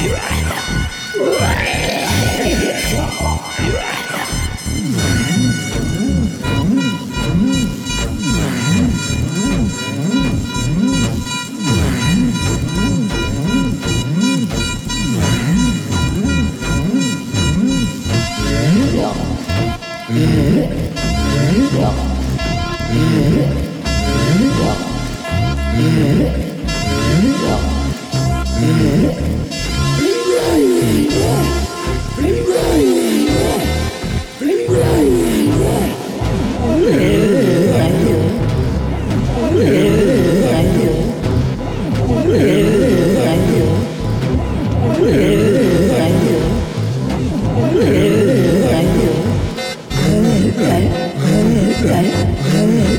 You're right. Mm-hmm.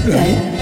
Yeah.